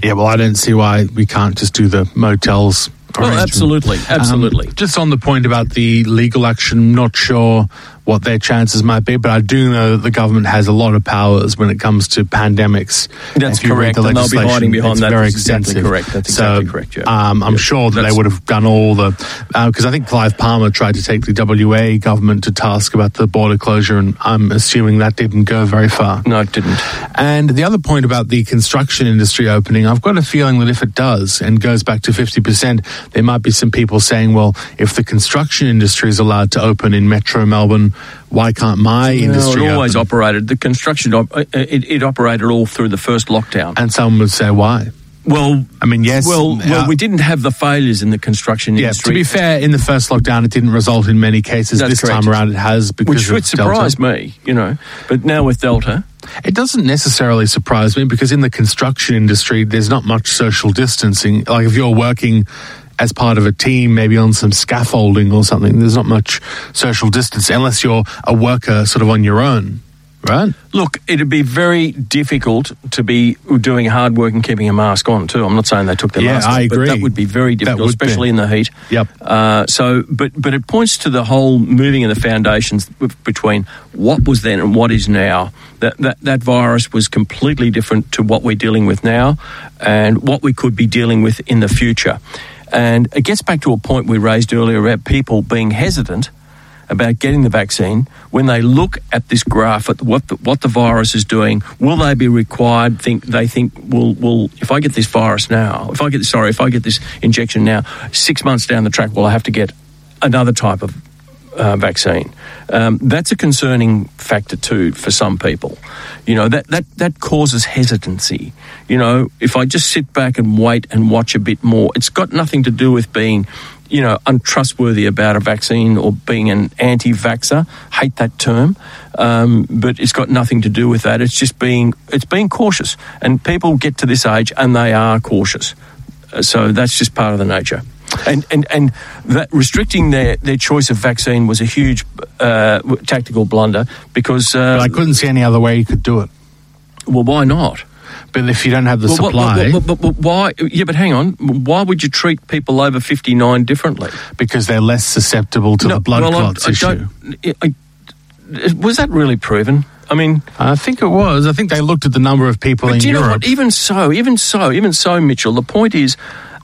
yeah, well, I don't see why we can't just do the motels. Well, absolutely, absolutely. Um, just on the point about the legal action, not sure what their chances might be, but I do know that the government has a lot of powers when it comes to pandemics. That's If you read correct, and they'll be hiding behind that. Very That's exactly extensive. correct. That's so, correct, yeah. Um, I'm Yeah, sure that they would have done all the because I think Clive Palmer tried to take the WA government to task about the border closure, and I'm assuming that didn't go very far. no, it didn't. And the other point about the construction industry opening, I've got a feeling that if it does and goes back to 50%, there might be some people saying, well, if the construction industry is allowed to open in metro Melbourne, why can't my industry no, it always open? operated. The construction, uh, it, it operated all through the first lockdown. and someone would say, why? Well, I mean, yes. well, well, uh, we didn't have the failures in the construction yeah, industry. to be fair, in the first lockdown, it didn't result in many cases. That's this correct. time around, it has because which of would surprise Delta. me, you know. But now with Delta, It doesn't necessarily surprise me because in the construction industry, there's not much social distancing. Like if you're working as part of a team, maybe on some scaffolding or something, there's not much social distance unless you're a worker sort of on your own, right? look, it'd be very difficult to be doing hard work and keeping a mask on too. I'm not saying they took their Yeah, mask off, I but agree. that would be very difficult, would be. especially in the heat. Yep. Uh, so, but but it points to the whole moving of the foundations between what was then and what is now. That that that virus was completely different to what we're dealing with now, and what we could be dealing with in the future. And it gets back to a point we raised earlier about people being hesitant about getting the vaccine. When they look at this graph at what the, what the virus is doing will they be required think they think will will if I get this virus now if I get sorry if I get this injection now 6 months down the track will I have to get another type of uh, vaccine. Um, that's a concerning factor too for some people. You know that that that causes hesitancy. You know, if I just sit back and wait and watch a bit more, it's got nothing to do with being, you know, untrustworthy about a vaccine or being an anti-vaxer. Hate that term, um, but it's got nothing to do with that. It's just being it's being cautious, and people get to this age and they are cautious. Uh, So that's just part of the nature. And, and, and that restricting their, their choice of vaccine was a huge uh, tactical blunder because, uh, But I couldn't see any other way you could do it. well, why not? But if you don't have the Well, supply, what- why? Yeah, but hang on. Why would you treat people over 59 differently? because they're less susceptible to the blood well, I- clots I issue. I- was that really proven? I mean, I think it was. I think they looked at the number of people in do you know Europe. what? Even so, even so, even so, Mitchell, the point is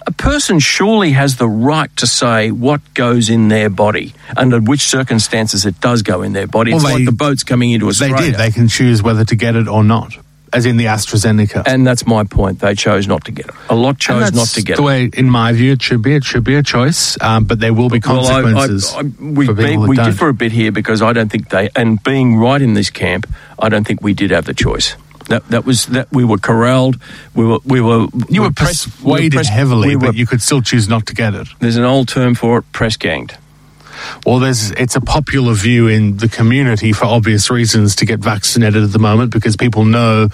a person surely has the right to say what goes in their body, under which circumstances it does go in their body. Well, it's they- like the boats coming into Australia. they did. They can choose whether to get it or not. as in the AstraZeneca. And that's my point. They chose not to get it. A lot And chose that's not to get it. the it. way, in my view, it should be. It should be a choice, um, but there will be consequences. Well, I, I, I, we for be- that we differ a bit here because I don't think they, and being right in this camp, I don't think we did have the choice. That that was that we were corralled. We were we were You were press- persuaded we were press- heavily, we were- but you could still choose not to get it. there's an old term for it: press ganged. Well, there's it's a popular view in the community for obvious reasons to get vaccinated at the moment because people know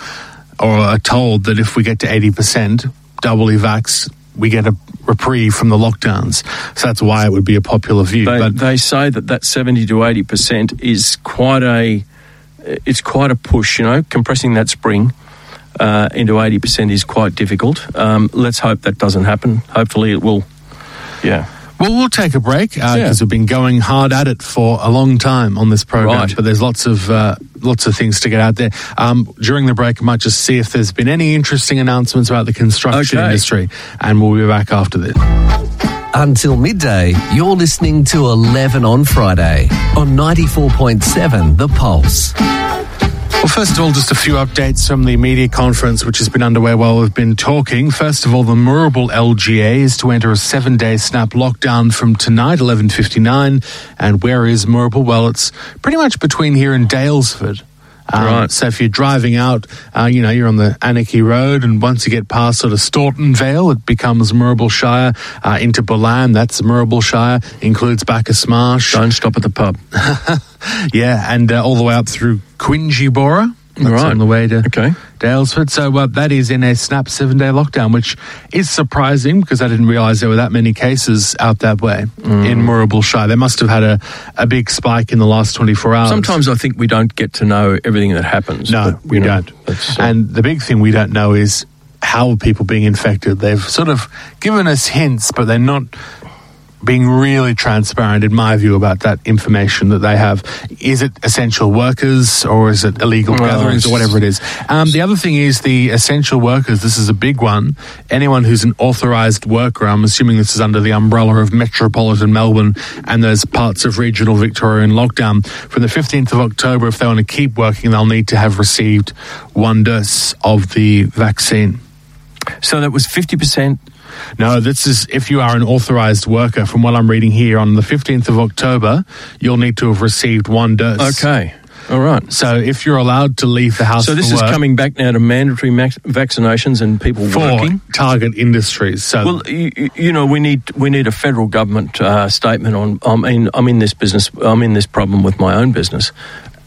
or are told that if we get to 80% doubly vaxxed, we get a reprieve from the lockdowns. So that's why it would be a popular view. They, but they say that that seventy to eighty percent is quite a it's quite a push. You know, compressing that spring. Uh, into 80% is quite difficult. Um, let's hope that doesn't happen. Hopefully, it will. Yeah. Well, we'll take a break because Yeah. we've been going hard at it for a long time on this program. Right. But there's lots of uh, lots of things to get out there. Um, during the break, I might just see if there's been any interesting announcements about the construction Okay. industry, and we'll be back after this. Until midday, you're listening to 11 on Friday on 94.7 The Pulse. Well, first of all, just a few updates from the media conference, which has been underway while we've been talking. First of all, the Moorabool LGA is to enter a seven-day snap lockdown from tonight, 11.59. And where is Moorabool? Well, it's pretty much between here and Daylesford. Um, Right. So if you're driving out, uh, you know, you're on the Anakie Road, and once you get past sort of Staughton Vale, it becomes Moorabool Shire. Uh, into Ballan, that's Moorabool Shire, includes Bacchus Marsh. Don't stop at the pub. *laughs* Yeah, and uh, all the way up through Quingy That's Right. on the way to Okay. Daylesford. So uh, that is in a snap seven day lockdown, which is surprising because I didn't realise there were that many cases out that way Mm. in Moorabool Shire. They must have had a, a big spike in the last 24 hours. Sometimes I think we don't get to know everything that happens. No, but, we know, don't. uh, and the big thing we don't know is how are people being infected. They've sort of given us hints, but they're not being really transparent, in my view, about that information that they have. Is it essential workers or is it illegal Well, gatherings or whatever it is? Um, the other thing is the essential workers. This is a big one. Anyone who's an authorised worker, I'm assuming this is under the umbrella of metropolitan Melbourne and those parts of regional Victoria in lockdown. From the 15th of October, if they want to keep working, they'll need to have received one dose of the vaccine. so that was 50%. No, this is if you are an authorised worker. From what I'm reading here, on the 15th of October, you'll need to have received one dose. Okay. All right. So if you're allowed to leave the house So this is work coming back now to mandatory max- vaccinations and people for working. target industries. So Well, you, you know, we need we need a federal government uh, statement on. I mean, I'm in this business. I'm in this problem with my own business.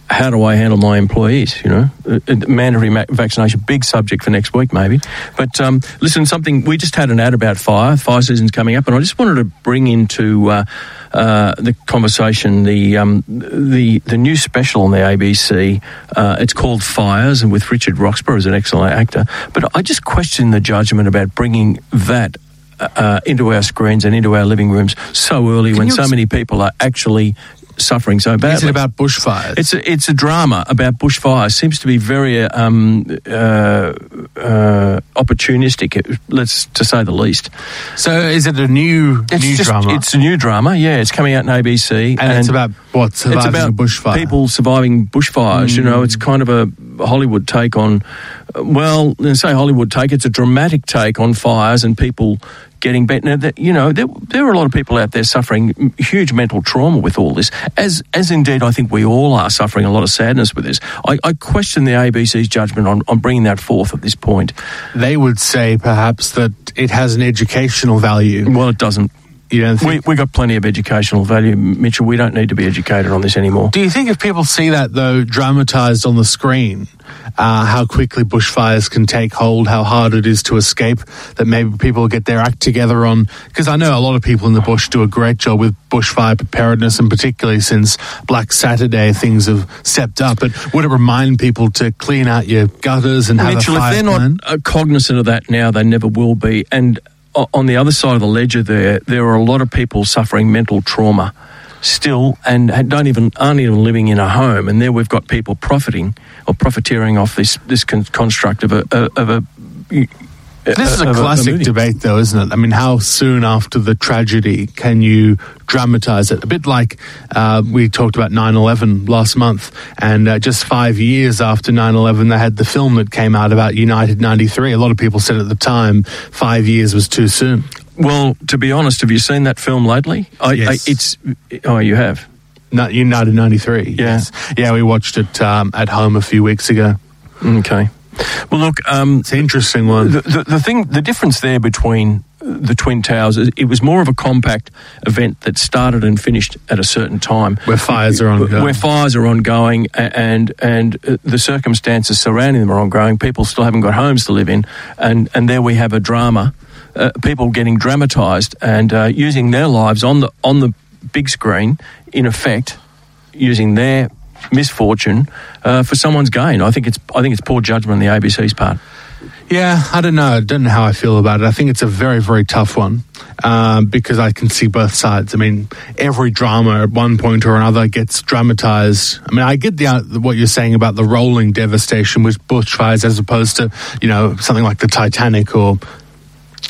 How do I handle my employees? You know, Uh, uh, mandatory ma- vaccination, big subject for next week, maybe. But um, listen, something we just had an ad about fire. Fire season's coming up, and I just wanted to bring into uh, uh, the conversation the um, the the new special on the ABC. Uh, it's called Fires, and with Richard Roxburgh as an excellent actor. But I just question the judgment about bringing that uh, into our screens and into our living rooms so early when so ex- many people are actually suffering so badly. is it about bushfires? It's a, it's a drama about bushfires. Seems to be very um, uh, uh, opportunistic, let's to say the least. so is it a new It's new just drama? it's a new drama. Yeah, it's coming out on ABC, and, it's about what surviving it's about a bushfire. Hmm. people surviving bushfires. You know, it's kind of a Hollywood take on. uh, Well, say Hollywood take. It's a dramatic take on fires and people getting better. Now, that, you know, there, there are a lot of people out there suffering huge mental trauma with all this, as as indeed I think we all are suffering a lot of sadness with this. I, I question the ABC's judgment on, on bringing that forth at this point. They would say perhaps that it has an educational value. Well, it doesn't. You don't We think? we got plenty of educational value, Mitchell. We don't need to be educated on this anymore. Do you think if people see that though dramatized on the screen, uh, how quickly bushfires can take hold, how hard it is to escape, that maybe people get their act together on? Because I know a lot of people in the bush do a great job with bushfire preparedness, and particularly since Black Saturday, things have stepped up. But would it remind people to clean out your gutters and have Mitchell, a fire if they're plan? not uh, cognizant of that now, they never will be. And on the other side of the ledger, there there are a lot of people suffering mental trauma still, and don't even aren't even living in a home. And there we've got people profiting or profiteering off this this con- construct of a of a This is a of classic movie. debate, though, isn't it? I mean, how soon after the tragedy can you dramatize it? A bit like uh, we talked about 9 11 last month, and uh, just five years after 9 11, they had the film that came out about United 93. A lot of people said at the time five years was too soon. Well, to be honest, have you seen that film lately? I, Yes. I, it's oh, you have. Not United 93. Yeah. Yes. Yeah, we watched it um, at home a few weeks ago. Okay. Well, look, um, It's an interesting one. the, the, the thing, the difference there between the Twin Towers, is it was more of a compact event that started and finished at a certain time. Where fires are ongoing. Where fires are ongoing, and and uh, the circumstances surrounding them are ongoing. People still haven't got homes to live in, and and there we have a drama. Uh, people getting dramatised and uh, using their lives on the on the big screen, in effect, using their misfortune uh, for someone's gain. I think it's I think it's poor judgment on the ABC's part. Yeah, I don't know. I don't know how I feel about it. I think it's a very, very tough one um, because I can see both sides. I mean, every drama at one point or another gets dramatized. I mean, I get the uh, what you're saying about the rolling devastation with bushfires as opposed to you know something like the Titanic or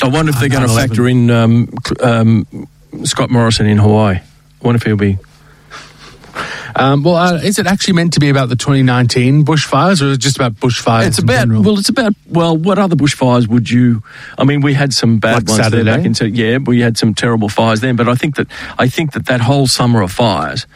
I wonder if they're going to factor in um, um, Scott Morrison in Hawaii. I wonder if he'll be. Um, well, uh, is it actually meant to be about the 2019 bushfires or is it just about bushfires? It's in about general? well, it's about well, what other bushfires would you? I mean, we had some bad Like ones there back Saturday? into yeah, we had some terrible fires then. But I think that I think that that whole summer of fires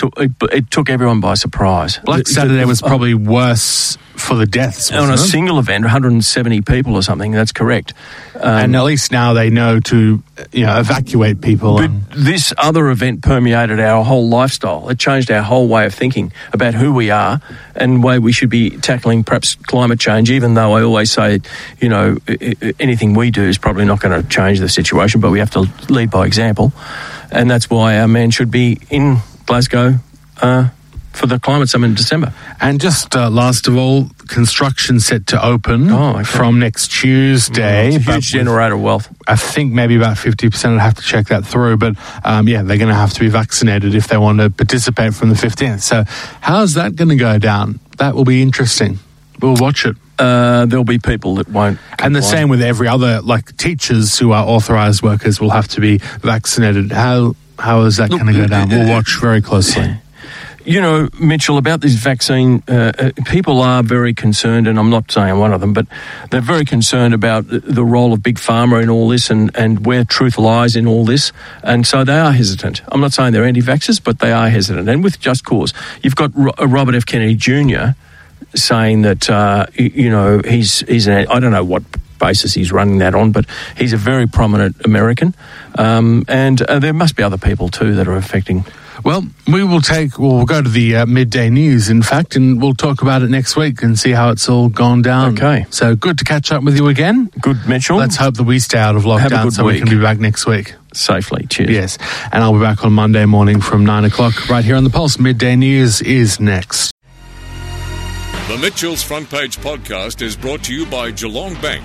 took it, it took everyone by surprise. Black The- Saturday the- was probably worse for the deaths. on a it? single event, 170 people or something. That's correct. Um, and at least now they know to you know evacuate people. But and- this other event permeated our whole lifestyle. It changed our whole way of thinking about who we are and way we should be tackling perhaps climate change. Even though I always say, you know, anything we do is probably not going to change the situation, but we have to lead by example, and that's why our man should be in Glasgow uh, for the climate summit in December. And just uh, last of all, construction set to open Oh, okay. from next Tuesday. Huge generator of wealth. I think maybe about 50%. I'd have to check that through. But um, yeah, they're going to have to be vaccinated if they want to participate from the 15th. So, how's that going to go down? That will be interesting. We'll watch it. Uh, there'll be people that won't. And the same with every other, like teachers who are authorized workers will have to be vaccinated. How how is that going to go down? uh, We'll watch very closely. You know, Mitchell, about this vaccine, uh, uh, people are very concerned, and I'm not saying I'm one of them, but they're very concerned about the- role of big pharma in all this and, and where truth lies in all this. And so they are hesitant. I'm not saying they're anti vaxxers, but they are hesitant, and with just cause. You've got uh, Robert F. Kennedy Jr. saying that, uh, you know, he's, he's an, I don't know what basis he's running that on, but he's a very prominent American. Um, and uh, there must be other people too that are affecting Well, we will take, well, we'll go to the uh, midday news, in fact, and we'll talk about it next week and see how it's all gone down. Okay. So good to catch up with you again. Good, Mitchell. Let's hope that we stay out of lockdown good so we can be back next week. safely. Cheers. Yes. And I'll be back on Monday morning from nine o'clock right here on the Pulse. Midday news is next. The Mitchell's Front Page podcast is brought to you by Geelong Bank.